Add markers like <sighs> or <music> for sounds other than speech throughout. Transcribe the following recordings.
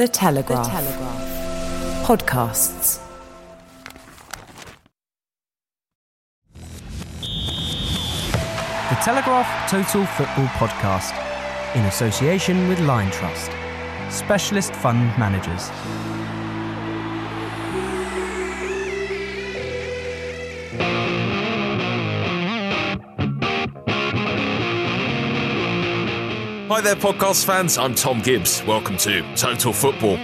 The Telegraph. The Telegraph. Podcasts. The Telegraph Total Football Podcast in association with Line Trust, specialist fund managers. Hi there, podcast fans. I'm Thom Gibbs. Welcome to Total Football.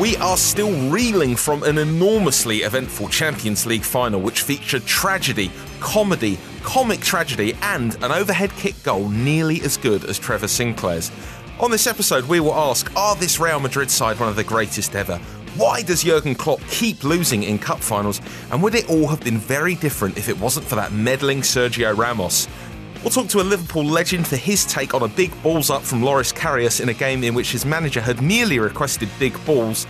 We are still reeling from an enormously eventful Champions League final, which featured tragedy, comedy, comic tragedy, and an overhead kick goal nearly as good as Trevor Sinclair's. On this episode, we will ask Are this Real Madrid side one of the greatest ever? Why does Jurgen Klopp keep losing in cup finals? And would it all have been very different if it wasn't for that meddling Sergio Ramos? We'll talk to a Liverpool legend for his take on a big balls up from Loris Karius in a game in which his manager had merely requested big balls.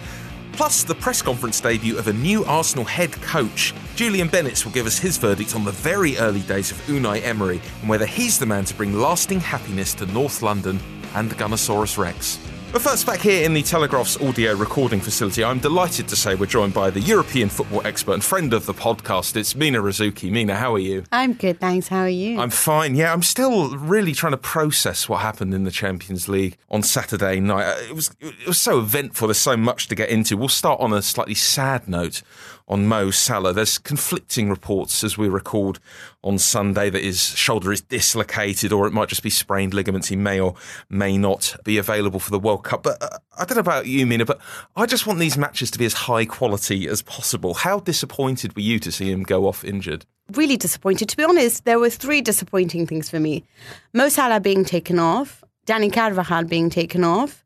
Plus, the press conference debut of a new Arsenal head coach. Julian Bennetts will give us his verdict on the very early days of Unai Emery and whether he's the man to bring lasting happiness to North London and the Gunnersaurus Rex. But first, back here in the Telegraph's audio recording facility, I'm delighted to say we're joined by the European football expert and friend of the podcast. It's Mina Rzouki. Mina, how are you? I'm good, thanks. How are you? I'm fine. Yeah, I'm still really trying to process what happened in the Champions League on Saturday night. Uh, It was it was so eventful. There's so much to get into. We'll start on a slightly sad note on Mo Salah. There's conflicting reports as we record on Sunday that his shoulder is dislocated or it might just be sprained ligaments. He may or may not be available for the World Cup. But uh, I don't know about you, Mina, but I just want these matches to be as high quality as possible. How disappointed were you to see him go off injured? really disappointed. To be honest, there were three disappointing things for me. Mo Salah being taken off, Dani Carvajal being taken off,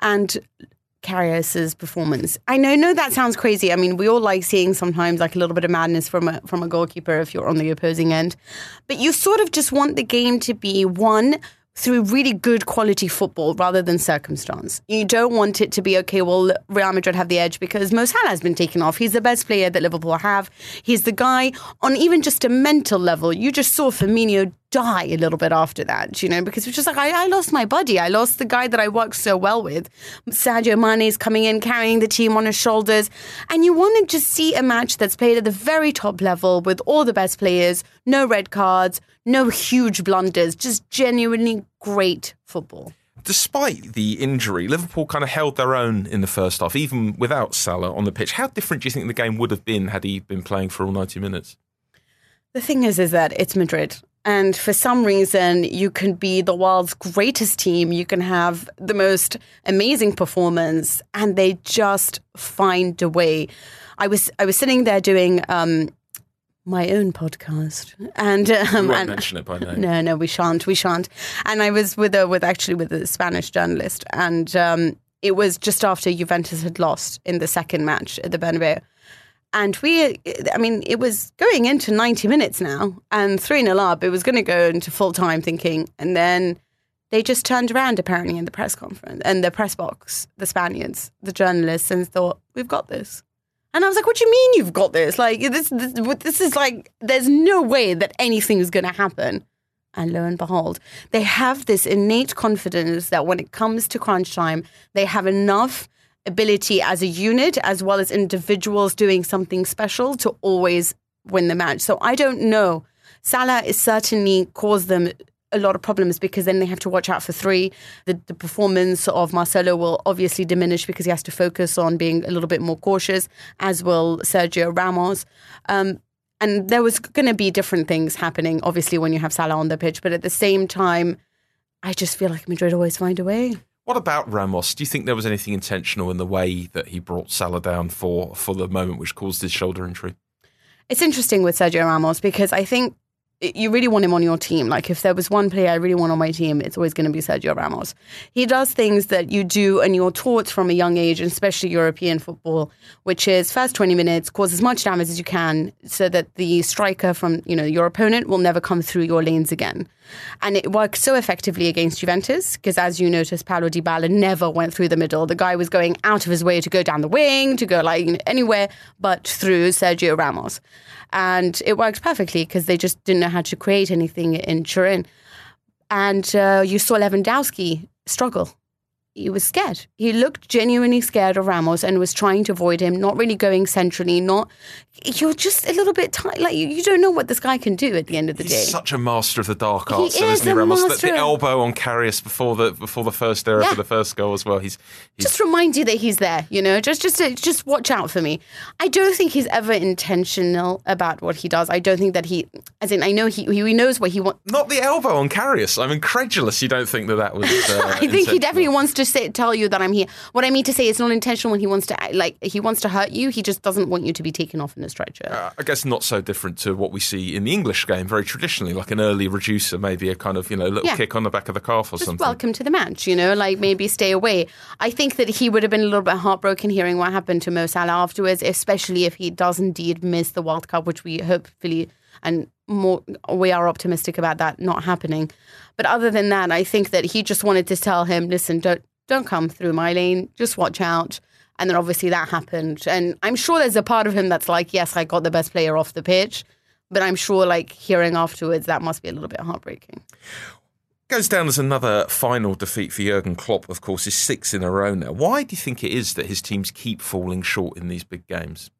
and Karius's performance. I know, no, that sounds crazy. I mean, we all like seeing sometimes like a little bit of madness from a from a goalkeeper if you're on the opposing end, but you sort of just want the game to be won through really good quality football rather than circumstance. You don't want it to be okay. Well, Real Madrid have the edge because Mo Salah has been taken off. He's the best player that Liverpool have. He's the guy on even just a mental level. You just saw Firmino die a little bit after that, you know, because it was just like I, I lost my buddy. I lost the guy that I worked so well with. Sadio Mane is coming in, carrying the team on his shoulders, and you want to just see a match that's played at the very top level with all the best players, no red cards, no huge blunders, just genuinely great football. Despite the injury, Liverpool kind of held their own in the first half, even without Salah on the pitch. How different do you think the game would have been had he been playing for all 90 minutes? The thing is, is that it's Madrid. And for some reason, you can be the world's greatest team. You can have the most amazing performance, and they just find a way. I was I was sitting there doing um, my own podcast, and um, and- mention it by name. no, no, we shan't, we shan't. And I was with a with actually with a Spanish journalist, and um, it was just after Juventus had lost in the second match at the Bernabeu. And we, I mean, it was going into 90 minutes now and 3 0 up. It was going to go into full time thinking. And then they just turned around apparently in the press conference and the press box, the Spaniards, the journalists, and thought, we've got this. And I was like, what do you mean you've got this? Like, this, this, this is like, there's no way that anything is going to happen. And lo and behold, they have this innate confidence that when it comes to crunch time, they have enough ability as a unit as well as individuals doing something special to always win the match. So I don't know. Salah is certainly caused them a lot of problems because then they have to watch out for three. The, the performance of Marcelo will obviously diminish because he has to focus on being a little bit more cautious, as will Sergio Ramos. Um, and there was going to be different things happening, obviously, when you have Salah on the pitch. But at the same time, I just feel like Madrid always find a way. What about Ramos? Do you think there was anything intentional in the way that he brought Salah down for for the moment which caused his shoulder injury? It's interesting with Sergio Ramos because I think you really want him on your team. Like if there was one player I really want on my team, it's always going to be Sergio Ramos. He does things that you do and you're taught from a young age, and especially European football, which is first 20 minutes, cause as much damage as you can so that the striker from, you know, your opponent will never come through your lanes again. And it worked so effectively against Juventus because as you noticed, Paulo Dybala never went through the middle. The guy was going out of his way to go down the wing, to go like anywhere but through Sergio Ramos and it worked perfectly because they just didn't know how to create anything in Turin. And uh, you saw Lewandowski struggle he was scared. He looked genuinely scared of Ramos and was trying to avoid him, not really going centrally, not. You're just a little bit tight. Like, you, you don't know what this guy can do at the end of the He's day. such a master of the dark arts, He though, is isn't he, Ramos? The, the elbow on Karius before the before the first error Yeah. for the first goal as well. He's, he's just remind you that he's there, you know. Just, just, just watch out for me. I don't think he's ever intentional about what he does. I don't think that he, as in, I know he, he knows what he wants. not the elbow on Karius. I'm incredulous. You don't think that that was? <laughs> Uh, I think he definitely wants to say, tell you that I'm here. What I mean to say, is, it's not intentional when he wants to, like, he wants to hurt you. He just doesn't want you to be taken off in a stretcher. Uh, I guess not so different to what we see in the English game, very traditionally, like an early reducer, maybe a kind of you know little Yeah. kick on the back of the calf or just something. welcome to the match, you know, like maybe stay away. I think that he would have been a little bit heartbroken hearing what happened to Mo Salah afterwards, especially if he does indeed miss the World Cup, which we hopefully and more we are optimistic about that not happening. But other than that, I think that he just wanted to tell him, listen, don't don't come through my lane, just watch out. And then obviously that happened. And I'm sure there's a part of him that's like, yes, I got the best player off the pitch. But I'm sure like hearing afterwards that must be a little bit heartbreaking. Goes down as another final defeat for Jurgen Klopp, of course, is six in a row now. Why do you think it is that his teams keep falling short in these big games?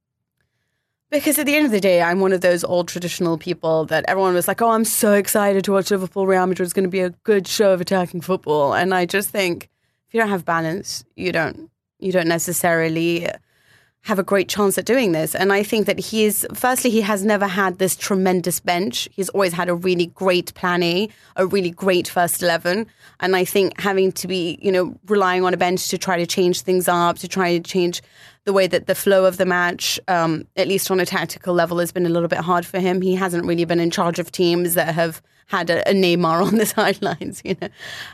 Because at the end of the day, I'm one of those old traditional people that everyone was like, oh, I'm so excited to watch Liverpool Real Madrid. It's going to be a good show of attacking football. And I just think if you don't have balance, you don't you don't necessarily have a great chance at doing this. And I think that he is, firstly, he has never had this tremendous bench. He's always had a really great plan A, a really great first 11. And I think having to be, you know, relying on a bench to try to change things up, to try to change the way that the flow of the match, um, at least on a tactical level, has been a little bit hard for him. He hasn't really been in charge of teams that have had a, a Neymar <laughs> on the sidelines, you know.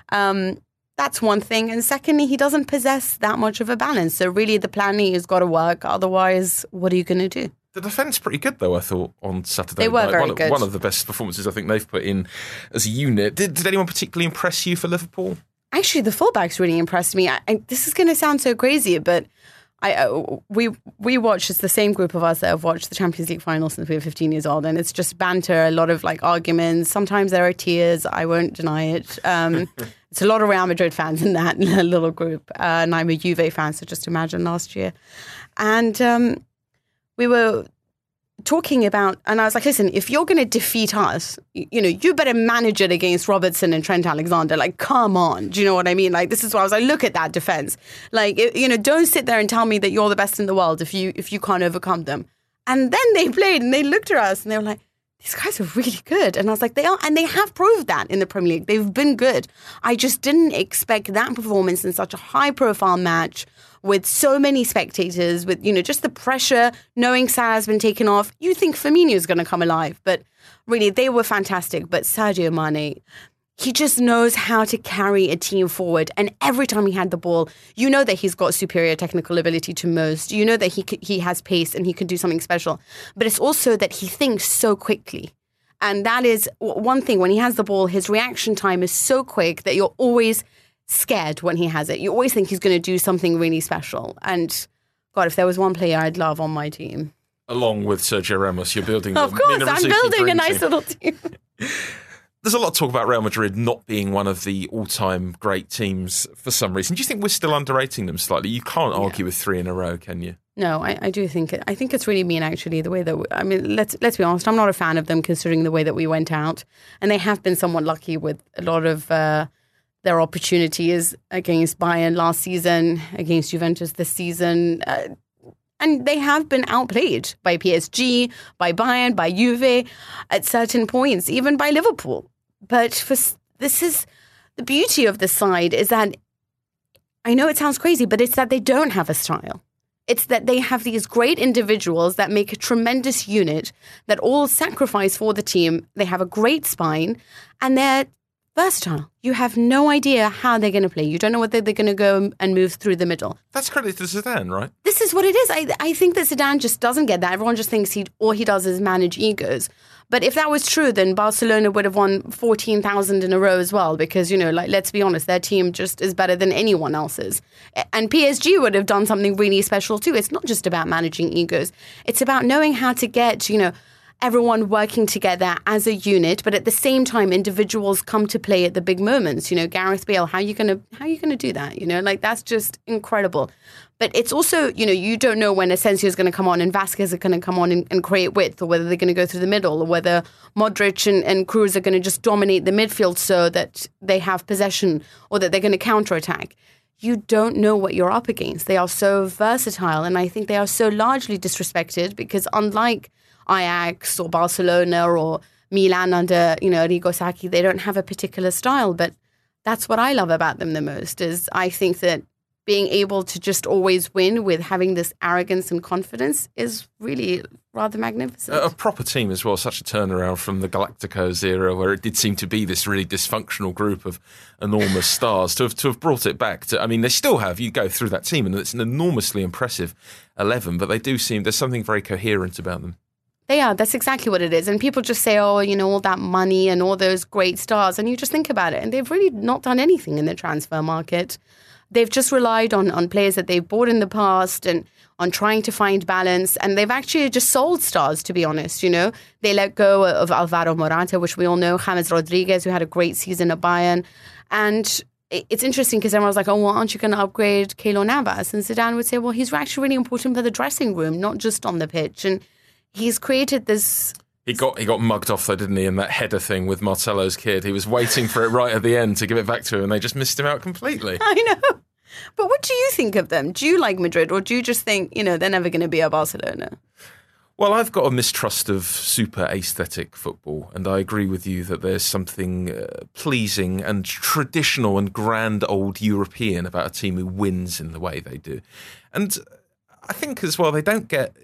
Um, that's one thing. And secondly, he doesn't possess that much of a balance. So really the planning has got to work. Otherwise, what are you going to do? The defence pretty good though. I thought on Saturday. They were night. very one, of- good. One of the best performances I think they've put in as a unit. Did, did anyone particularly impress you for Liverpool? Actually, the fullbacks really impressed me. I, I, this is going to sound so crazy, but I uh, we we watch. It's the same group of us that have watched the Champions League final since we were 15 years old, and it's just banter, a lot of like arguments. Sometimes there are tears. I won't deny it. Um, <laughs> it's a lot of Real Madrid fans in that <laughs> little group, uh, and I'm a Juve fan, so just imagine last year. And um, we were talking about, and I was like, listen, if you're going to defeat us, you, you know, you better manage it against Robertson and Trent Alexander. Like, come on. Do you know what I mean? Like, this is why I was like, look at that defense. Like, it- you know, don't sit there and tell me that you're the best in the world if you if you can't overcome them. And then they played and they looked at us and they were like, these guys are really good. And I was like, they are. And they have proved that in the Premier League. They've been good. I just didn't expect that performance in such a high profile match with so many spectators, with, you know, just the pressure, knowing Salah's been taken off. You think Firmino is going to come alive. But really, they were fantastic. But Sadio Mane, he just knows how to carry a team forward. And every time he had the ball, you know that he's got superior technical ability to most. You know that he he has pace and he can do something special. But it's also that he thinks so quickly. And that is one thing. When he has the ball, his reaction time is so quick that you're always scared when he has it. You always think he's going to do something really special. And God, if there was one player I'd love on my team, Along with Sergio Ramos, you're building. A nice little team. Of course, I'm building a nice team. little team. <laughs> There's a lot of talk about Real Madrid not being one of the all-time great teams for some reason. Do you think we're still underrating them slightly? You can't argue with three in a row, can you? No, I, I do think it, I think it's really mean actually the way that we, I mean let's let's be honest I'm not a fan of them considering the way that we went out and they have been somewhat lucky with a lot of uh, their opportunities against Bayern last season against Juventus this season uh, and they have been outplayed by PSG by Bayern by Juve at certain points even by Liverpool but for this is the beauty of the side is that I know it sounds crazy but it's that they don't have a style it's that they have these great individuals that make a tremendous unit that all sacrifice for the team. They have a great spine and they're versatile. You have no idea how they're going to play. You don't know whether they're going to go and move through the middle. That's credit to Zidane, right? This is what it is. I, I think that Zidane just doesn't get that. Everyone just thinks he all he does is manage egos. But if that was true, then Barcelona would have won 14,000 in a row as well. Because, you know, like, let's be honest, their team just is better than anyone else's. And PSG would have done something really special too. It's not just about managing egos, it's about knowing how to get, you know, everyone working together as a unit, but at the same time, individuals come to play at the big moments. You know, Gareth Bale, how are you gonna how are you gonna do that? You know, like that's just incredible. But it's also, you know, you don't know when Asensio is going to come on and Vázquez are going to come on and, and, create width, or whether they're going to go through the middle, or whether Modric and, and Kroos are going to just dominate the midfield so that they have possession, or that they're going to counter attack you don't know what you're up against. They are so versatile, and I think they are so largely disrespected because, unlike Ajax or Barcelona or Milan under you know Sacchi, they don't have a particular style, but that's what I love about them the most. Is I think that being able to just always win with having this arrogance and confidence is really rather magnificent. A, a, proper team as well, such a turnaround from the Galacticos era, where it did seem to be this really dysfunctional group of enormous <laughs> stars. To have to have brought it back to, I mean, they still have. You go through that team, and it's an enormously impressive eleven, but they do seem there's something very coherent about them. Are. That's exactly what it is. And people just say, oh, you know, all that money and all those great stars. And you just think about it. And they've really not done anything in the transfer market. They've just relied on, on players that they've bought in the past and on trying to find balance. And they've actually just sold stars, to be honest. You know, they let go of Alvaro Morata, which we all know, James Rodriguez, who had a great season at Bayern. And it's interesting because everyone was like, oh, well, aren't you going to upgrade Keylor Navas? And Zidane would say, well, he's actually really important for the dressing room, not just on the pitch. And he's created this he got he got mugged off though, didn't he? In that header thing with Marcelo's kid, he was waiting for it right at the end to give it back to him, and they just missed him out completely. <laughs> I know. But what do you think of them? Do you like Madrid, or do you just think you know they're never going to be a Barcelona? Well, I've got a mistrust of super aesthetic football, and I agree with you that there's something uh, pleasing and traditional and grand old European about a team who wins in the way they do. And I think as well, they don't get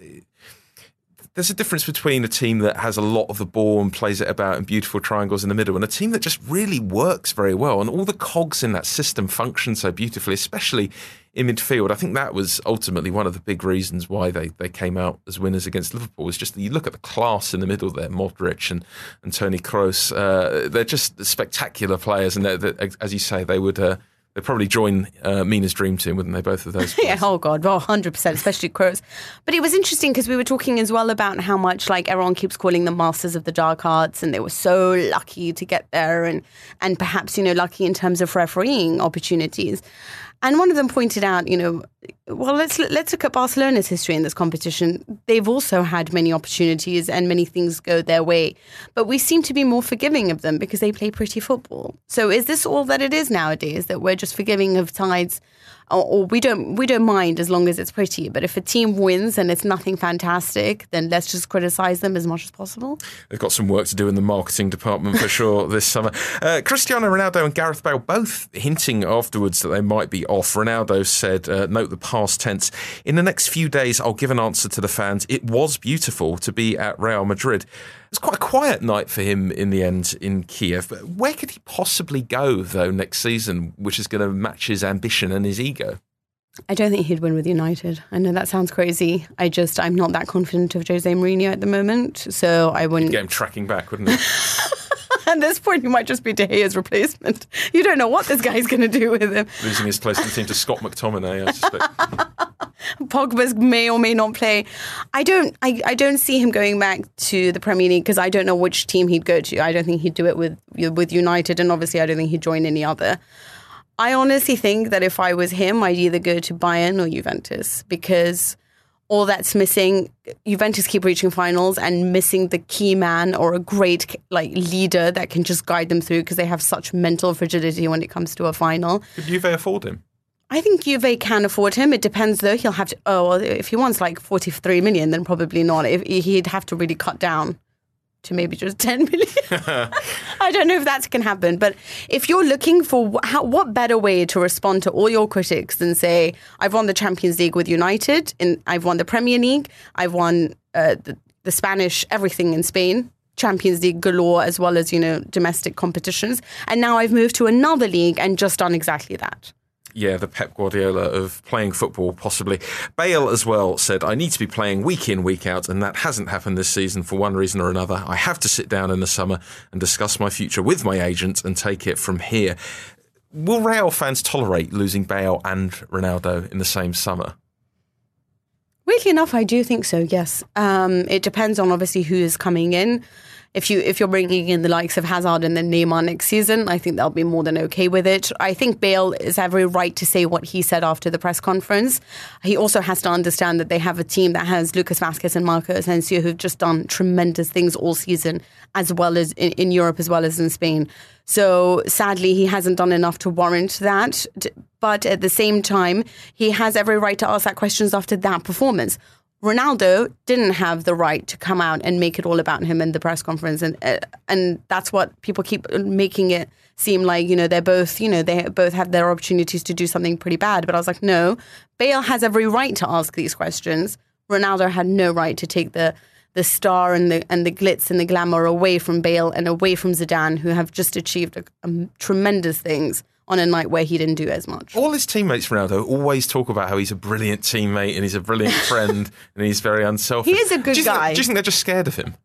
there's a difference between a team that has a lot of the ball and plays it about in beautiful triangles in the middle and a team that just really works very well. And all the cogs in that system function so beautifully, especially in midfield. I think that was ultimately one of the big reasons why they, they came out as winners against Liverpool. Is just that you look at the class in the middle there, Modric and, and Tony Kroos. Uh, they're just spectacular players. And they're, they're, as you say, they would. Uh, They'd probably join uh, Mina's dream team, wouldn't they? Both of those. <laughs> yeah. Oh God. Well, hundred percent, especially Kroos. But it was interesting because we were talking as well about how much like everyone keeps calling them masters of the dark arts, and they were so lucky to get there, and and perhaps you know lucky in terms of refereeing opportunities. And one of them pointed out, you know, well, let's let's look at Barcelona's history in this competition. They've also had many opportunities and many things go their way, but we seem to be more forgiving of them because they play pretty football. So, is this all that it is nowadays? That we're just forgiving of sides or, or, we don't we don't mind as long as it's pretty. But if a team wins and it's nothing fantastic, then let's just criticize them as much as possible. They've got some work to do in the marketing department for sure <laughs> this summer. Uh, Cristiano Ronaldo and Gareth Bale both hinting afterwards that they might be off. Ronaldo said, uh, note the past tense. In the next few days, I'll give an answer to the fans. It was beautiful to be at Real Madrid. It was quite a quiet night for him in the end in Kiev. Where could he possibly go, though, next season, which is going to match his ambition and his ego? I don't think he'd win with United. I know that sounds crazy. I just, I'm not that confident of Jose Mourinho at the moment. So I wouldn't. You'd get him tracking back, wouldn't he? <laughs> at this point, he might just be De Gea's replacement. You don't know what this guy's going to do with him. Losing his place in the team to Scott McTominay, I suspect. <laughs> Pogba may or may not play. I don't. I, I don't see him going back to the Premier League because I don't know which team he'd go to. I don't think he'd do it with with United, and obviously, I don't think he'd join any other. I honestly think that if I was him, I'd either go to Bayern or Juventus because all that's missing. Juventus keep reaching finals and missing the key man or a great like leader that can just guide them through because they have such mental fragility when it comes to a final. Could Juve afford him? I think Juve can afford him. It depends though. He'll have to. Oh, well, if he wants like forty-three million, then probably not. If he'd have to really cut down to maybe just <laughs> 10 million. I don't know if that can happen, but if you're looking for wh- how, what better way to respond to all your critics than say, I've won the Champions League with United, and I've won the Premier League, I've won uh, the, the Spanish everything in Spain. Champions League galore, as well as you know domestic competitions, and now I've moved to another league and just done exactly that yeah, the Pep Guardiola of playing football, possibly. Bale as well said, I need to be playing week in, week out, and that hasn't happened this season for one reason or another. I have to sit down in the summer and discuss my future with my agent and take it from here. Will Real fans tolerate losing Bale and Ronaldo in the same summer? Weirdly enough, I do think so. Yes, um, it depends on obviously who is coming in if you if you're bringing in the likes of Hazard and then Neymar next season, I think they'll be more than okay with it. I think Bale is every right to say what he said after the press conference. He also has to understand that they have a team that has Lucas Vázquez and Marco Asensio who've just done tremendous things all season, as well as in, in Europe as well as in Spain. So sadly, he hasn't done enough to warrant that. But at the same time, he has every right to ask that questions after that performance. Ronaldo didn't have the right to come out and make it all about him in the press conference, and uh, and that's what people keep making it seem like. You know, they're both, you know, they both have their opportunities to do something pretty bad. But I was like, no, Bale has every right to ask these questions. Ronaldo had no right to take the the star and the and the glitz and the glamour away from Bale and away from Zidane, who have just achieved a tremendous things on a night where he didn't do as much. All his teammates, Ronaldo, always talk about how he's a brilliant teammate and he's a brilliant <laughs> friend and he's very unselfish. He is a good do guy. Think, do you think they're just scared of him?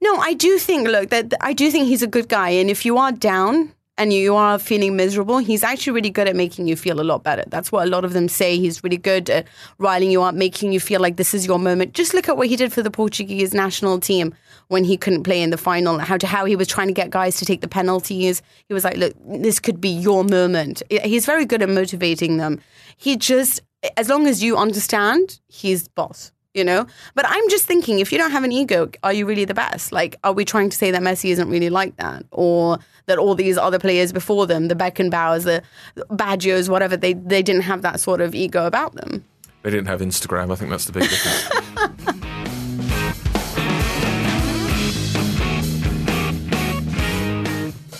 No, I do think. Look, that I do think he's a good guy, and if you are down and you are feeling miserable, he's actually really good at making you feel a lot better. That's what a lot of them say. He's really good at riling you up, making you feel like this is your moment. Just look at what he did for the Portuguese national team when he couldn't play in the final, how to how he was trying to get guys to take the penalties. He was like, "Look, this could be your moment." He's very good at motivating them. He just, as long as you understand, he's boss you know? But I'm just thinking, if you don't have an ego, are you really the best? Like, are we trying to say that Messi isn't really like that? Or that all these other players before them, the Beckenbauers, the Baggios, whatever, they, they didn't have that sort of ego about them? They didn't have Instagram. I think that's the big difference. <laughs>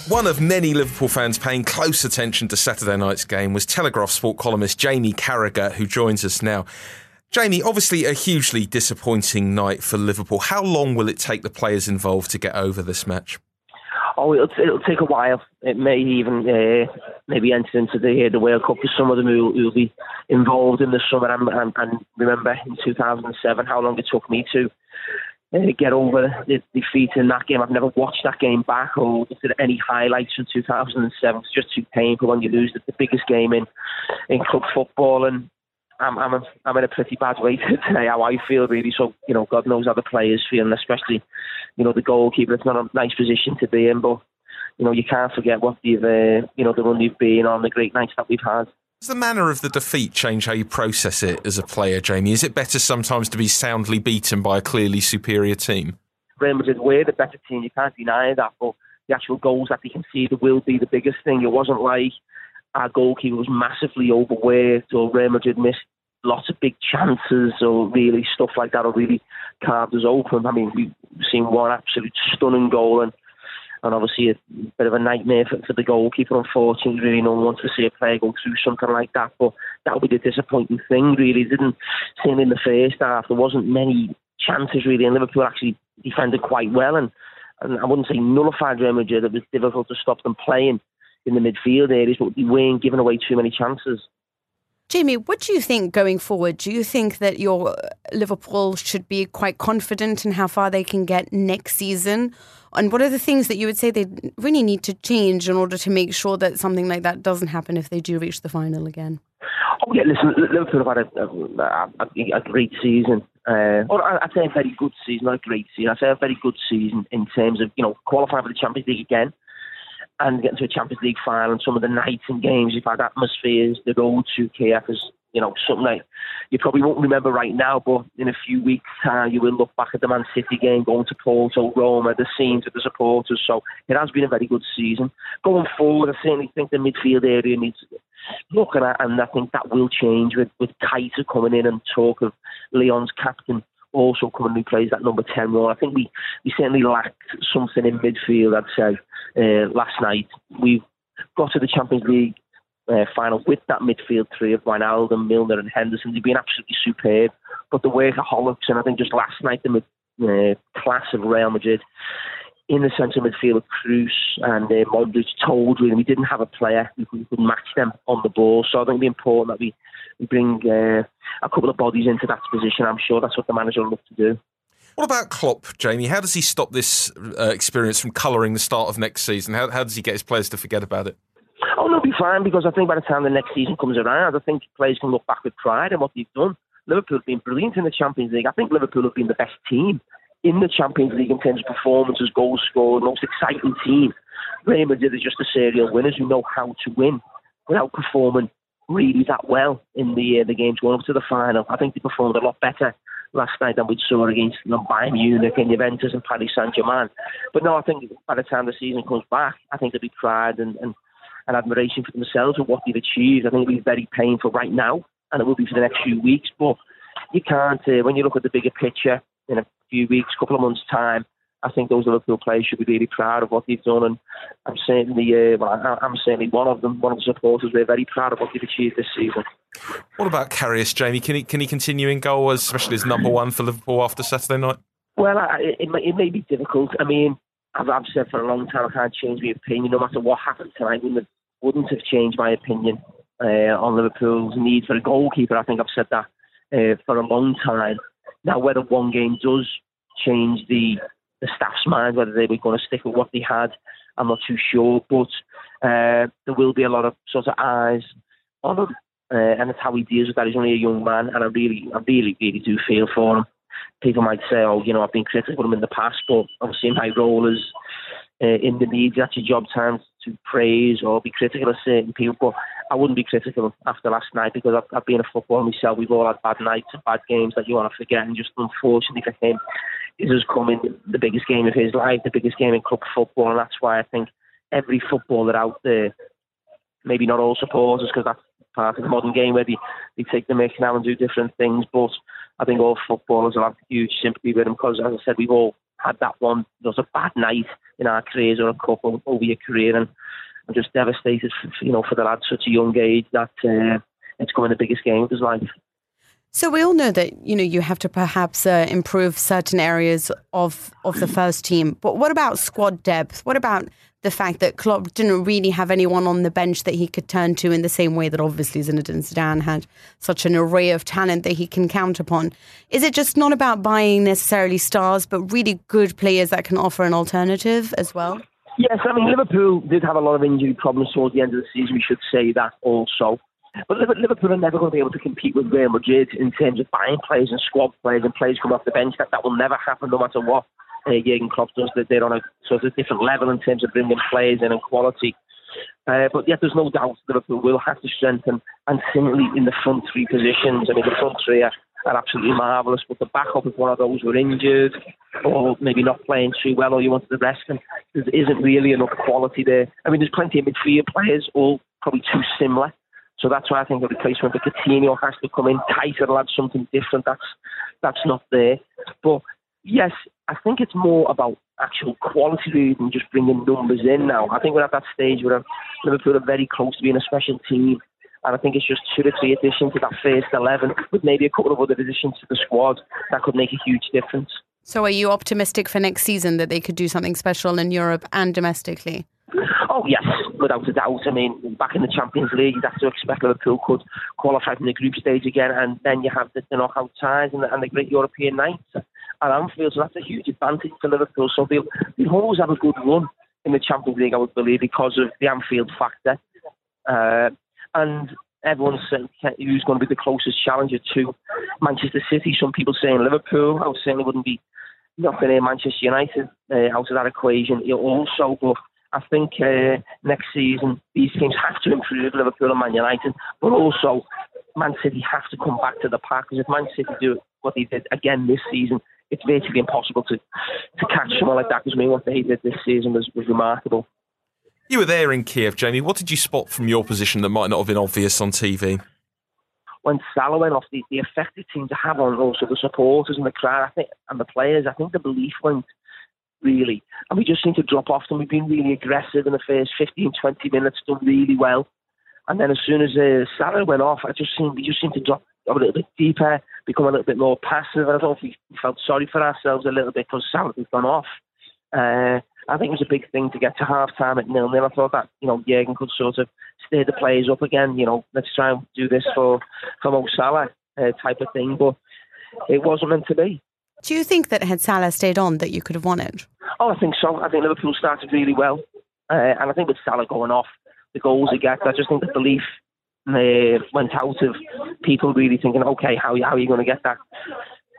One of many Liverpool fans paying close attention to Saturday night's game was Telegraph sport columnist Jamie Carragher, who joins us now. Jamie, obviously a hugely disappointing night for Liverpool. How long will it take the players involved to get over this match? Oh, it'll, it'll take a while. It may even uh, maybe enter into the the World Cup for some of them who will be involved in the summer. And, and, and remember in 2007 how long it took me to uh, get over the defeat in that game. I've never watched that game back or looked at any highlights from 2007. It's just too painful when you lose the, the biggest game in in club football. And I'm I'm a, I'm in a pretty bad way <laughs> today. How I feel really. So you know, God knows how the players feel, and especially you know the goalkeeper. It's not a nice position to be in, but you know you can't forget what you've uh, you know the run you've been on, the great nights that we've had. Does the manner of the defeat change how you process it as a player, Jamie? Is it better sometimes to be soundly beaten by a clearly superior team? Real Madrid were the better team. You can't deny that, but the actual goals that they conceded will be the biggest thing. It wasn't like our goalkeeper was massively overworked or Real Madrid missed lots of big chances or really stuff like that or really carved us open. I mean, we've seen one absolute stunning goal and and obviously a bit of a nightmare for, for the goalkeeper. Unfortunately, really, no one wants to see a player go through something like that. But that would be the disappointing thing, really. Didn't seem in the first half. There wasn't many chances really, and Liverpool actually defended quite well. And, and I wouldn't say nullified Real Madrid. It was difficult to stop them playing in the midfield areas, but they weren't giving away too many chances. Jamie, what do you think going forward? Do you think that your Liverpool should be quite confident in how far they can get next season? And what are the things that you would say they really need to change in order to make sure that something like that doesn't happen if they do reach the final again? Oh yeah, listen, Liverpool have had a, a, a, great season, uh, or I'd say a very good season, not a great season. I'd say a very good season in terms of you know qualifying for the Champions League again and getting to a Champions League final and some of the nights and games you've had atmospheres, the road to Kiev has you know, something like you probably won't remember right now, but in a few weeks' time, you will look back at the Man City game, going to Porto, Roma, the scenes of the supporters. So it has been a very good season. Going forward, I certainly think the midfield area needs looking at, and I think that will change with with Keita coming in and talk of Lyon's captain also coming who plays that number 10 role. I think we, we certainly lacked something in midfield, I'd say, uh, last night. We've got to the Champions League uh, final with that midfield three of Wijnaldum, Milner and Henderson. They've been absolutely superb. But the workaholics, and I think just last night, the uh, class of Real Madrid in the centre midfield, of Kroos and uh, Modric told really we didn't have a player who could, match them on the ball. So I think it'd be important that we, we bring uh, a couple of bodies into that position. I'm sure that's what the manager will look to do. What about Klopp, Jamie? How does he stop this uh, experience from colouring the start of next season? How, how does he get his players to forget about it? Oh, they'll be fine because I think by the time the next season comes around, I think players can look back with pride in what they've done. Liverpool have been brilliant in the Champions League. I think Liverpool have been the best team in the Champions League in terms of performances, goals scored, most exciting team. Real Madrid are just the serial winners who know how to win without performing really that well in the uh, the games going up to the final. I think they performed a lot better last night than we saw against you know, Bayern Munich and Juventus and Paris Saint Germain. But no, I think by the time the season comes back, I think there'll be pride and, and, and admiration for themselves and what they've achieved. I think it'll be very painful right now, and it will be for the next few weeks. But you can't, uh, when you look at the bigger picture in a few weeks, couple of months' time, I think those Liverpool players should be really proud of what they've done, and I'm certainly, uh, well, I'm certainly one of them, one of the supporters. We're very proud of what they've achieved this season. What about Karius, Jamie? Can he can he continue in goal, especially as number one for Liverpool after Saturday night? Well, I, it, it may be difficult. I mean, I've, I've said for a long time I can't change my opinion, no matter what happens tonight. Wouldn't have, wouldn't have changed my opinion uh, on Liverpool's need for a goalkeeper. I think I've said that uh, for a long time. Now, whether one game does change the the staff's mind whether they were going to stick with what they had. I'm not too sure, but uh, there will be a lot of sort of eyes on him, uh, and it's how he deals with that. He's only a young man, and I really, I really, really do feel for him. People might say, "Oh, you know, I've been critical of him in the past," but obviously my role is uh, in the media. That's your job times to praise or be critical of certain people. But I wouldn't be critical after last night because I've, I've been a footballer myself. We've all had bad nights and bad games that you want to forget, and just unfortunately for him, this is coming the biggest game of his life, the biggest game in club football, and that's why I think every footballer out there, maybe not all supporters, because that's part of the modern game where they, they take the mix now and do different things, but I think all footballers will have huge sympathy with him because, as I said, we've all had that one, there was a bad night in our careers or a couple over your career, and I'm just devastated, for, you know, for the lad such a young age that uh, it's going the biggest game of his life. So we all know that you know you have to perhaps uh, improve certain areas of of the first team, but what about squad depth? What about the fact that Klopp didn't really have anyone on the bench that he could turn to in the same way that obviously Zinedine Zidane had such an array of talent that he can count upon? Is it just not about buying necessarily stars, but really good players that can offer an alternative as well? Yes, I mean Liverpool did have a lot of injury problems towards the end of the season. We should say that also. But Liverpool are never going to be able to compete with Real Madrid in terms of buying players and squad players and players coming off the bench. That that will never happen, no matter what uh, Jurgen Klopp does. That they're on a sort of different level in terms of bringing players in and quality. Uh, but yet, there's no doubt Liverpool will have to strengthen, and similarly in the front three positions. I mean, the front three are, are absolutely marvellous, but the backup, if one of those were injured or maybe not playing too well, or you wanted to rest them, there isn't really enough quality there. I mean, there's plenty of midfield players, all probably too similar. So that's why I think a replacement for Coutinho has to come in tighter, add something different. That's that's not there. But yes, I think it's more about actual quality than just bringing numbers in now. I think we're at that stage where Liverpool are very close to being a special team. And I think it's just two or three additions to that first 11 with maybe a couple of other additions to the squad that could make a huge difference. So are you optimistic for next season that they could do something special in Europe and domestically? Oh, yes, without a doubt. I mean, back in the Champions League, you'd have to expect Liverpool could qualify from the group stage again, and then you have the, the knockout ties and the, and the great European nights at Anfield. So that's a huge advantage for Liverpool. So they'll, they'll always have a good run in the Champions League, I would believe, because of the Anfield factor. Uh, and everyone's saying who's going to be the closest challenger to Manchester City. Some people saying Liverpool. I certainly wouldn't be knocking in Manchester United uh, out of that equation. You're also, but I think uh, next season these teams have to improve Liverpool and Man United, but also Man City have to come back to the park because if Man City do what they did again this season, it's virtually impossible to to catch someone like that. Because I mean, what they did this season was, was remarkable. You were there in Kiev, Jamie. What did you spot from your position that might not have been obvious on TV? When Salah went off, the, the effect it seemed to have on also the supporters and the crowd, I think, and the players. I think the belief went really, and we just seemed to drop off. And we've been really aggressive in the first 15, 20 minutes, done really well. And then as soon as uh, Salah went off, I just seemed we just seemed to drop a little bit deeper, become a little bit more passive. And I thought we felt sorry for ourselves a little bit because Salah had gone off. Uh, I think it was a big thing to get to half time at nil nil. I thought that, you know, Jurgen could sort of stir the players up again, you know, let's try and do this for, for Mo Salah uh, type of thing. But it wasn't meant to be. Do you think that had Salah stayed on that you could have won it? Oh, I think so. I think Liverpool started really well. Uh, and I think with Salah going off, the goals he gets, I just think the belief uh, went out of people really thinking, okay, how, how are you going to get that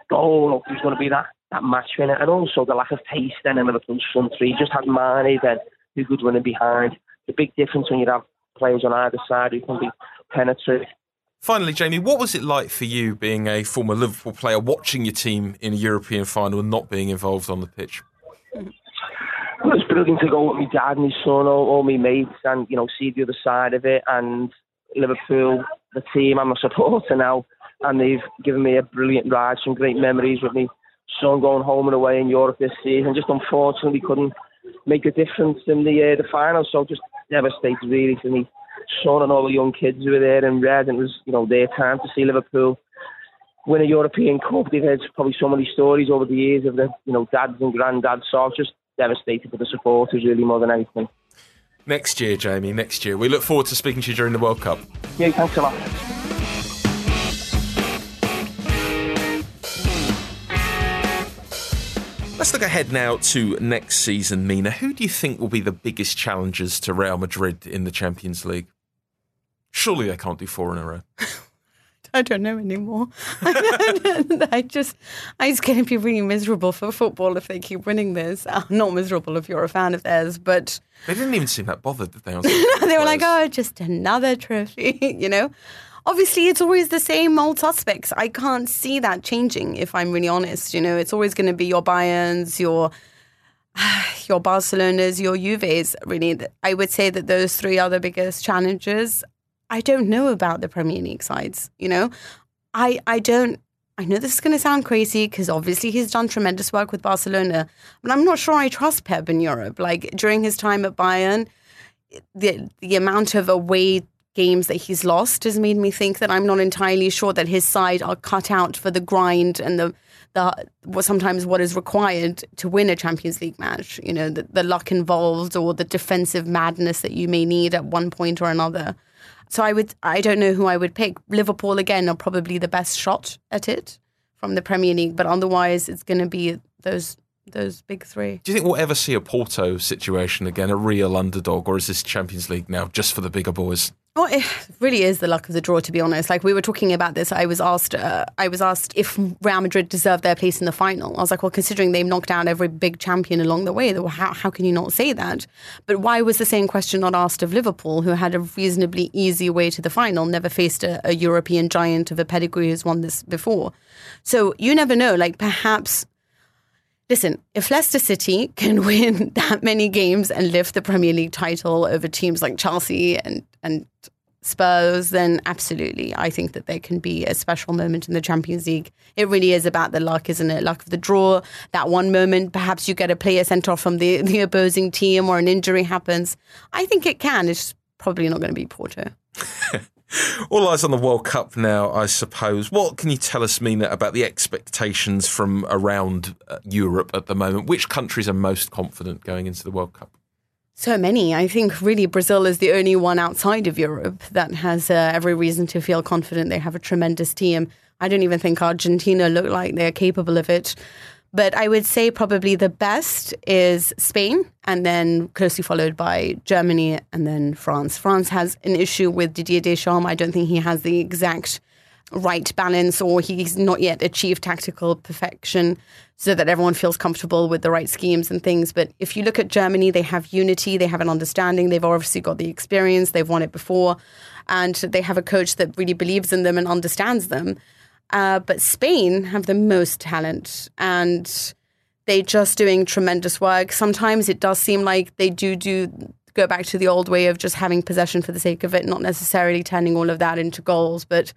goal? Who's going to be that that match winner, and also the lack of pace then in Liverpool's front three. just had Mane then, who could run in behind. The big difference when you have players on either side who can be penetrate. Finally, Jamie, what was it like for you being a former Liverpool player, watching your team in a European final and not being involved on the pitch? It was brilliant to go with my dad and his son, all, all my mates, and you know see the other side of it. And Liverpool, the team, I'm a supporter now, and they've given me a brilliant ride, some great memories with me son going home and away in Europe this season. Just unfortunately couldn't make a difference in the uh, the final. So just devastated really for me son and all the young kids who were there in red. And it was you know their time to see Liverpool win a European Cup. They've heard probably so many stories over the years of the you know dads and granddads. So I was just devastated for the supporters really more than anything. Next year, Jamie. Next year. We look forward to speaking to you during the World Cup. Yeah, thanks a lot. Let's look ahead now to next season, Mina. Who do you think will be the biggest challengers to Real Madrid in the Champions League? Surely they can't do four in a row. <laughs> I don't know anymore. <laughs> I just, I just going to be really miserable for football if they keep winning this. I'm uh, not miserable if you're a fan of theirs, but they didn't even seem that bothered, did they? <laughs> they were like, "Oh, just another trophy," you know obviously it's always the same old suspects. I can't see that changing if I'm really honest. You know, it's always going to be your Bayerns, your <sighs> your Barcelonas, your Juves. Really, I would say that those three are the biggest challenges. I don't know about the Premier League sides. You know, I I don't. I know this is going to sound crazy because obviously he's done tremendous work with Barcelona, but I'm not sure I trust Pep in Europe. Like during his time at Bayern, the the amount of away games that he's lost has made me think that I'm not entirely sure that his side are cut out for the grind and the the sometimes what is required to win a Champions League match. You know, the, the luck involved or the defensive madness that you may need at one point or another. So I would I don't know who I would pick. Liverpool again are probably the best shot at it from the Premier League, but otherwise it's going to be those those big three. Do you think we'll ever see a Porto situation again, a real underdog, or is this Champions League now just for the bigger boys? Oh, it really is the luck of the draw, to be honest. Like we were talking about this, I was asked, uh, I was asked if Real Madrid deserved their place in the final. I was like, well, considering they've knocked out every big champion along the way, how, how can you not say that? But why was the same question not asked of Liverpool, who had a reasonably easy way to the final, never faced a, a European giant of a pedigree who's won this before? So you never know. Like perhaps Listen, if Leicester City <laughs> can win that many games and lift the Premier League title over teams like Chelsea and, and Spurs, then absolutely. I think that there can be a special moment in the Champions League. It really is about the luck, isn't it? Luck of the draw, that one moment, perhaps you get a player sent off from the, <laughs> the opposing team or an injury happens. I think it can. It's probably not going to be Porto. <laughs> All eyes on the World Cup now, I suppose. What can you tell us, Mina, about the expectations from around uh, Europe at the moment? Which countries are most confident going into the World Cup? So many. I think really Brazil is the only one outside of Europe that has uh, every reason to feel confident. They have a tremendous team. I don't even think Argentina look like they're capable of it. But I would say probably the best is Spain, and then closely followed by Germany and then France. France has an issue with Didier Deschamps. I don't think he has the exact right balance or he's not yet achieved tactical perfection so that everyone feels comfortable with the right schemes and things. But if you look at Germany, they have unity, they have an understanding, they've obviously got the experience, they've won it before, and they have a coach that really believes in them and understands them. Uh, but Spain have the most talent and they're just doing tremendous work. Sometimes it does seem like they do do go back to the old way of just having possession for the sake of it, not necessarily turning all of that into goals, but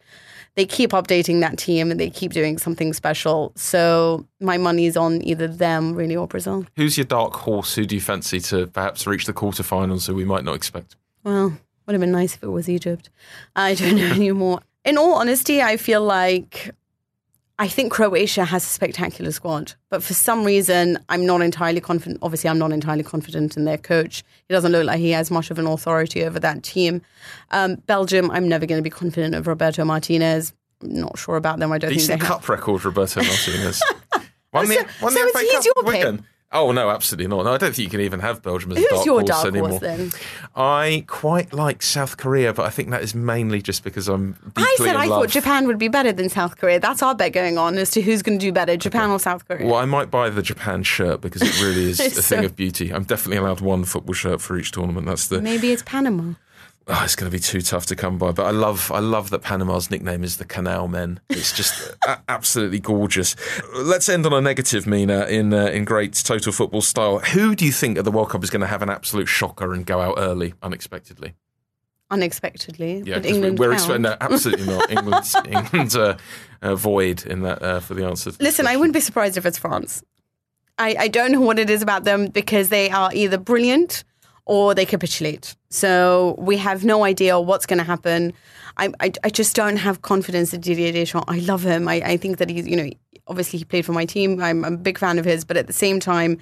they keep updating that team and they keep doing something special. So my money's on either them, really, or Brazil. Who's your dark horse? Who do you fancy to perhaps reach the quarterfinals who we might not expect? Well, would have been nice if it was Egypt. I don't know <laughs> anymore. In all honesty, I feel like I think Croatia has a spectacular squad, but for some reason, I'm not entirely confident. Obviously, I'm not entirely confident in their coach. He doesn't look like he has much of an authority over that team. Um, Belgium, I'm never going to be confident of Roberto Martinez. I'm not sure about them. I don't Decent think they cup record, Roberto Martinez. <laughs> won So- won so is FA Cup your pick? Wigan. Oh no, absolutely not. No, I don't think you can even have Belgium as a Who's dark your horse dark anymore. horse then? I quite like South Korea, but I think that is mainly just because I'm deeply I said I love. thought Japan would be better than South Korea. That's our bet going on as to who's going to do better, Japan or South Korea. Well, I might buy the Japan shirt because it really <laughs> is a It's thing so- of beauty. I'm definitely allowed one football shirt for each tournament. That's the. Maybe it's Panama. Oh, it's going to be too tough to come by. But I love, I love that Panama's nickname is the Canal Men. It's just <laughs> absolutely gorgeous. Let's end on a negative, Mina, in uh, in great total football style. Who do you think at the World Cup is going to have an absolute shocker and go out early unexpectedly? Unexpectedly. Yeah, but 'cause we- England we're expecting no, absolutely not. England's <laughs> England's uh, uh, void in that uh, for the answer. Listen, I wouldn't be surprised if it's France. I, I don't know what it is about them because they are either brilliant or they capitulate. So we have no idea what's going to happen. I, I, I just don't have confidence in Didier Deschamps. I love him. I, I think that he's, you know, obviously he played for my team. I'm, I'm a big fan of his, but at the same time,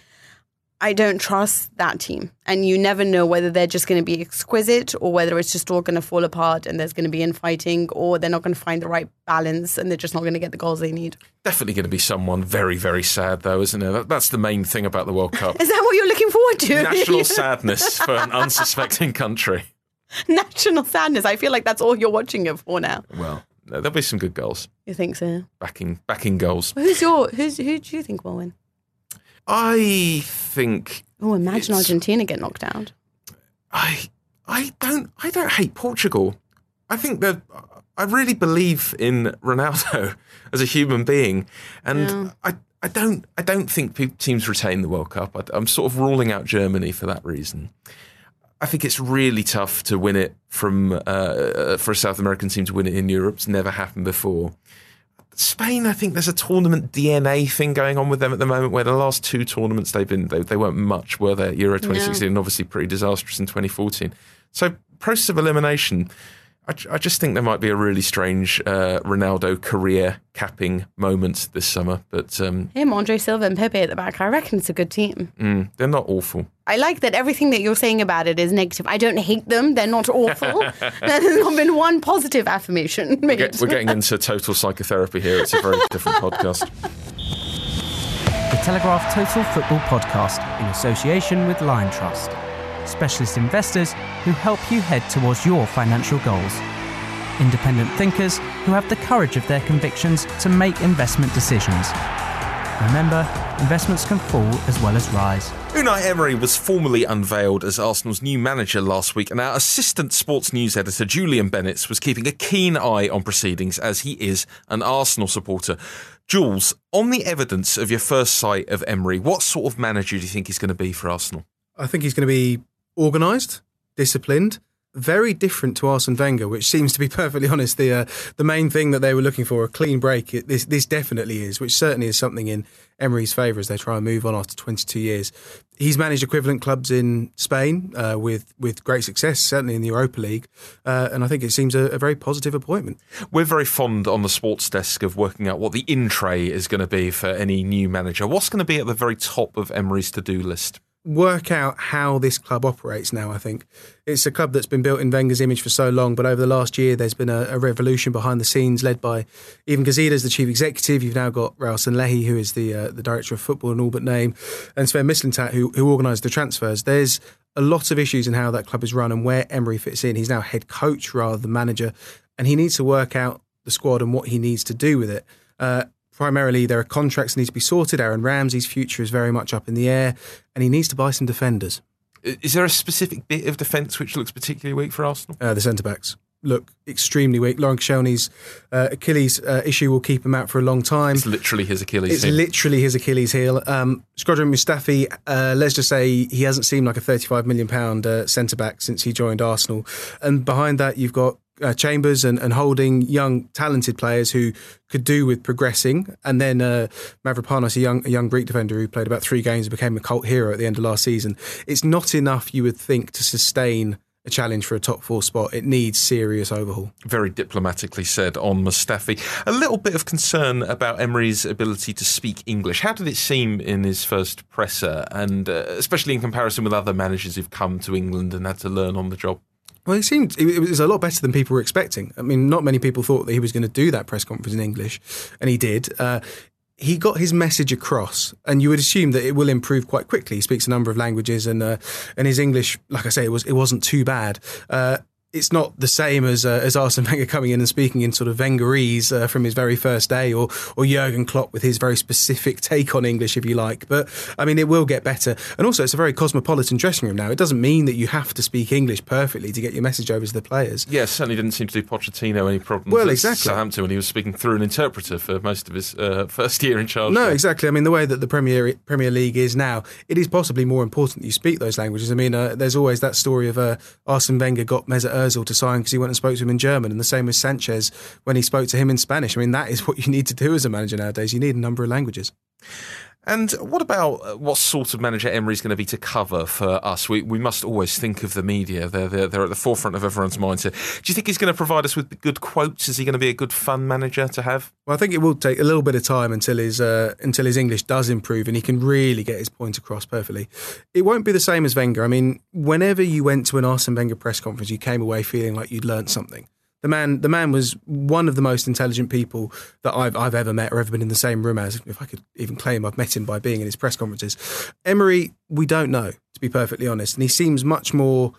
I don't trust that team. And you never know whether they're just going to be exquisite or whether it's just all going to fall apart and there's going to be infighting or they're not going to find the right balance and they're just not going to get the goals they need. Definitely going to be someone very, very sad, though, isn't it? That, that's the main thing about the World Cup. <laughs> Is that what you're looking forward to? National <laughs> sadness for an unsuspecting country. <laughs> National sadness. I feel like that's all you're watching it for now. Well, there'll be some good goals, You think so? backing backing goals. Who's your who's who do you think will win? I think Oh, imagine Argentina get knocked out. I I don't I don't hate Portugal. I think that I really believe in Ronaldo <laughs> as a human being, and Yeah. I. I don't. I don't think teams retain the World Cup. I, I'm sort of ruling out Germany for that reason. I think it's really tough to win it from uh, for a South American team to win it in Europe. It's never happened before. Spain, I think there's a tournament DNA thing going on with them at the moment, where the last two tournaments they've been they, they weren't much, were they? Euro 2016 and obviously pretty disastrous in 2014. So process of elimination. I, I just think there might be a really strange uh, Ronaldo career capping moment this summer, but um, Him, Andre Silva, and Pepe at the back. I reckon it's a good team. mm, they're not awful. I like that everything that you're saying about it is negative. I don't hate them. They're not awful. <laughs> There's not been one positive affirmation made. Get- we're getting <laughs> into total psychotherapy here. It's a very different podcast. The Telegraph Total Football Podcast in association with Liontrust. Specialist investors who help you head towards your financial goals. Independent thinkers who have the courage of their convictions to make investment decisions. Remember, investments can fall as well as rise. Unai Emery was formally unveiled as Arsenal's new manager last week, and our assistant sports news editor, Julian Bennetts, was keeping a keen eye on proceedings as he is an Arsenal supporter. Jules, on the evidence of your first sight of Emery, what sort of manager do you think he's going to be for Arsenal? I think he's going to be organised, disciplined, very different to Arsene Wenger, which seems to be <laughs> perfectly honest the uh, the main thing that they were looking for a clean break. It, this this definitely is, which certainly is something in Emery's favour as they try and move on after 22 years. He's managed equivalent clubs in Spain uh, with with great success, certainly in the Europa League, uh, and I think it seems a, a very positive appointment. We're very fond on the sports desk of working out what the in tray is going to be for any new manager. What's going to be at the very top of Emery's to do list? Work out how this club operates now. I think it's a club that's been built in Wenger's image for so long, but over the last year, there's been a, a revolution behind the scenes, led by Ivan Gazidis as the chief executive. You've now got Raul Sanllehi, who is the uh, the director of football in all but name, and Sven Mislintat, who who organised the transfers. There's a lot of issues in how that club is run and where Emery fits in. He's now head coach rather than manager, and he needs to work out the squad and what he needs to do with it. Uh, primarily, there are contracts that need to be sorted. Aaron Ramsey's future is very much up in the air, and he needs to buy some defenders. Is there a specific bit of defence which looks particularly weak for Arsenal? Uh, the centre backs look extremely weak. Laurent Koscielny's uh, Achilles uh, issue will keep him out for a long time. It's literally his Achilles It's heel. literally his Achilles heel. Um, Shkodran Mustafi, uh, let's just say he hasn't seemed like a £35 million uh, centre back since he joined Arsenal. And behind that, you've got uh, Chambers and, and Holding, young, talented players who could do with progressing. And then uh, Mavropanos, a young, a young Greek defender who played about three games and became a cult hero at the end of last season. It's not enough, you would think, to sustain a challenge for a top four spot. It needs serious overhaul. Very diplomatically said on Mustafi. A little bit of concern about Emery's ability to speak English. How did it seem in his first presser, and uh, especially in comparison with other managers who've come to England and had to learn on the job? Well, it seemed it was a lot better than people were expecting. I mean, not many people thought that he was going to do that press conference in English, and he did. Uh, he got his message across, and you would assume that it will improve quite quickly. He speaks a number of languages, and uh, and his English, like I say, it was it wasn't too bad. Uh, it's not the same as uh, as Arsene Wenger coming in and speaking in sort of Wengerese uh, from his very first day, or or Jurgen Klopp with his very specific take on English, if you like. But I mean, it will get better. And also, it's a very cosmopolitan dressing room now. It doesn't mean that you have to speak English perfectly to get your message over to the players. Yeah, certainly didn't seem to do Pochettino any problems. Well, exactly. Southampton when he was speaking through an interpreter for most of his uh, first year in charge. No, exactly. I mean, the way that the Premier Premier League is now, it is possibly more important that you speak those languages. I mean, uh, there's always that story of uh, Arsene Wenger got Mesut Ozil to sign because he went and spoke to him in German, and the same with Sanchez when he spoke to him in Spanish. I mean, that is what you need to do as a manager nowadays. You need a number of languages. And what about uh, what sort of manager Emery's going to be to cover for us? We, we must always think of the media. They're, they're, they're at the forefront of everyone's minds. here. Do you think he's going to provide us with good quotes? Is he going to be a good fun manager to have? Well, I think it will take a little bit of time until his uh, until his English does improve and he can really get his point across perfectly. It won't be the same as Wenger. I mean, whenever you went to an Arsene Wenger press conference, you came away feeling like you'd learnt something. The man, the man was one of the most intelligent people that I've I've ever met or ever been in the same room as. If I could even claim I've met him by being in his press conferences. Emery, we don't know to be perfectly honest, and he seems much more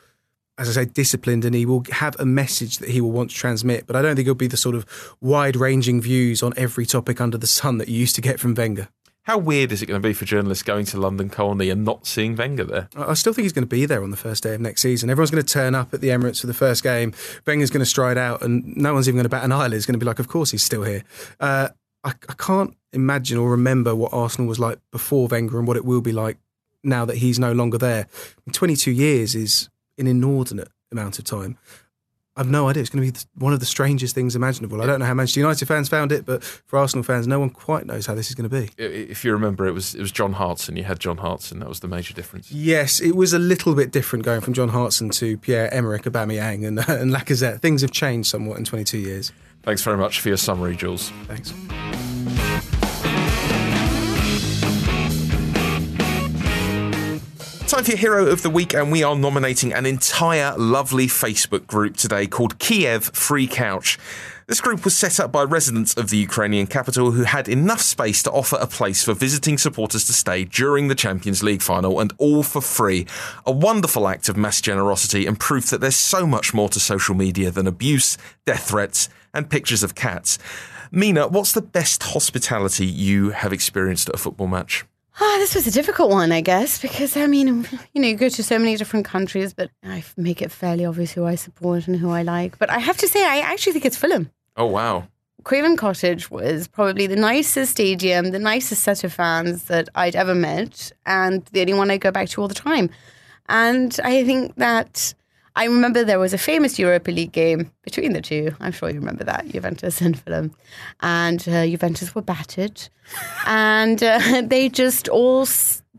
as I say, disciplined and he will have a message that he will want to transmit. But I don't think it'll be the sort of wide ranging views on every topic under the sun that you used to get from Wenger. How weird is it going to be for journalists going to London Colney and not seeing Wenger there? I still think he's going to be there on the first day of next season. Everyone's going to turn up at the Emirates for the first game. Wenger's going to stride out, and no one's even going to bat an eyelid. It's going to be like, of course he's still here. Uh, I, I can't imagine or remember what Arsenal was like before Wenger and what it will be like now that he's no longer there. 22 years is an inordinate amount of time. I've no idea. It's going to be one of the strangest things imaginable. I don't know how Manchester United fans found it, but for Arsenal fans, no one quite knows how this is going to be. If you remember, it was it was John Hartson. You had John Hartson. That was the major difference. Yes, it was a little bit different going from John Hartson to Pierre Emerick, Aubameyang, and, <laughs> and Lacazette. Things have changed somewhat in 22 years. Thanks very much for your summary, Jules. Thanks. Time for your hero of the week, and we are nominating an entire lovely Facebook group today called Kiev Free Couch. This group was set up by residents of the Ukrainian capital who had enough space to offer a place for visiting supporters to stay during the Champions League final and all for free. A wonderful act of mass generosity and proof that there's so much more to social media than abuse, death threats, and pictures of cats. Mina, what's the best hospitality you have experienced at a football match? Ah, this was a difficult one, I guess, because I mean, you know, you go to so many different countries, but I make it fairly obvious who I support and who I like. But I have to say, I actually think it's Fulham. Oh, wow. Craven Cottage was probably the nicest stadium, the nicest set of fans that I'd ever met, and the only one I go back to all the time. And I think that I remember there was a famous Europa League game between the two. I'm sure you remember that, Juventus and Fulham. And uh, Juventus were battered. and uh, <laughs> they just all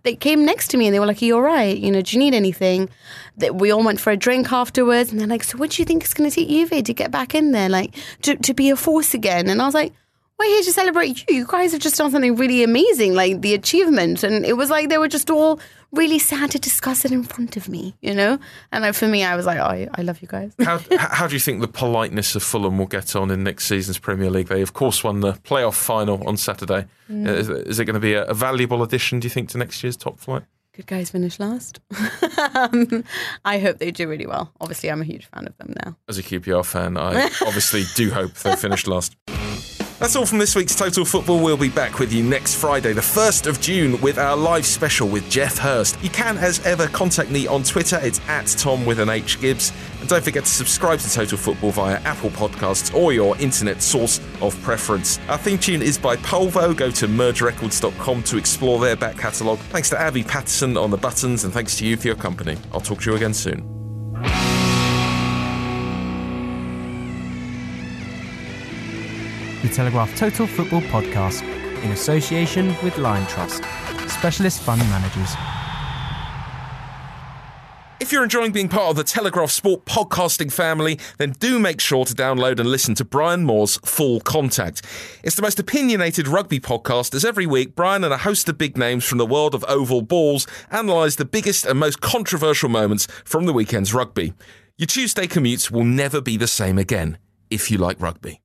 they came next to me and they were like, you're right? You know, do you need anything? That we all went for a drink afterwards and they're like, So what do you think it's gonna take Juve to get back in there? Like to, to be a force again? And I was like, we're here to celebrate you. You guys have just done something really amazing, like the achievement. And it was like they were just all really sad to discuss it in front of me, you know? And like, for me, I was like, oh, I, I love you guys. how, <laughs> how do you think the politeness of Fulham will get on in next season's Premier League? They, of course, won the playoff final on Saturday. Mm. Is, is it going to be a, a valuable addition, do you think, to next year's top flight? Good guys finish last. <laughs> um, I hope they do really well. Obviously, I'm a huge fan of them now. As a QPR fan, I obviously do hope they finish last. <laughs> That's all from this week's Total Football. We'll be back with you next Friday, the 1st of June, with our live special with Geoff Hurst. You can, as ever, contact me on Twitter. It's at Tom with an H Gibbs. And don't forget to subscribe to Total Football via Apple Podcasts or your internet source of preference. Our theme tune is by Polvo. Go to mergerecords.com to explore their back catalogue. Thanks to Abby Patterson on the buttons, and thanks to you for your company. I'll talk to you again soon. The Telegraph Total Football Podcast in association with Liontrust, specialist fund managers. If you're enjoying being part of the Telegraph Sport podcasting family, then do make sure to download and listen to Brian Moore's Full Contact. It's the most opinionated rugby podcast, as every week, Brian and a host of big names from the world of oval balls analyse the biggest and most controversial moments from the weekend's rugby. Your Tuesday commutes will never be the same again if you like rugby.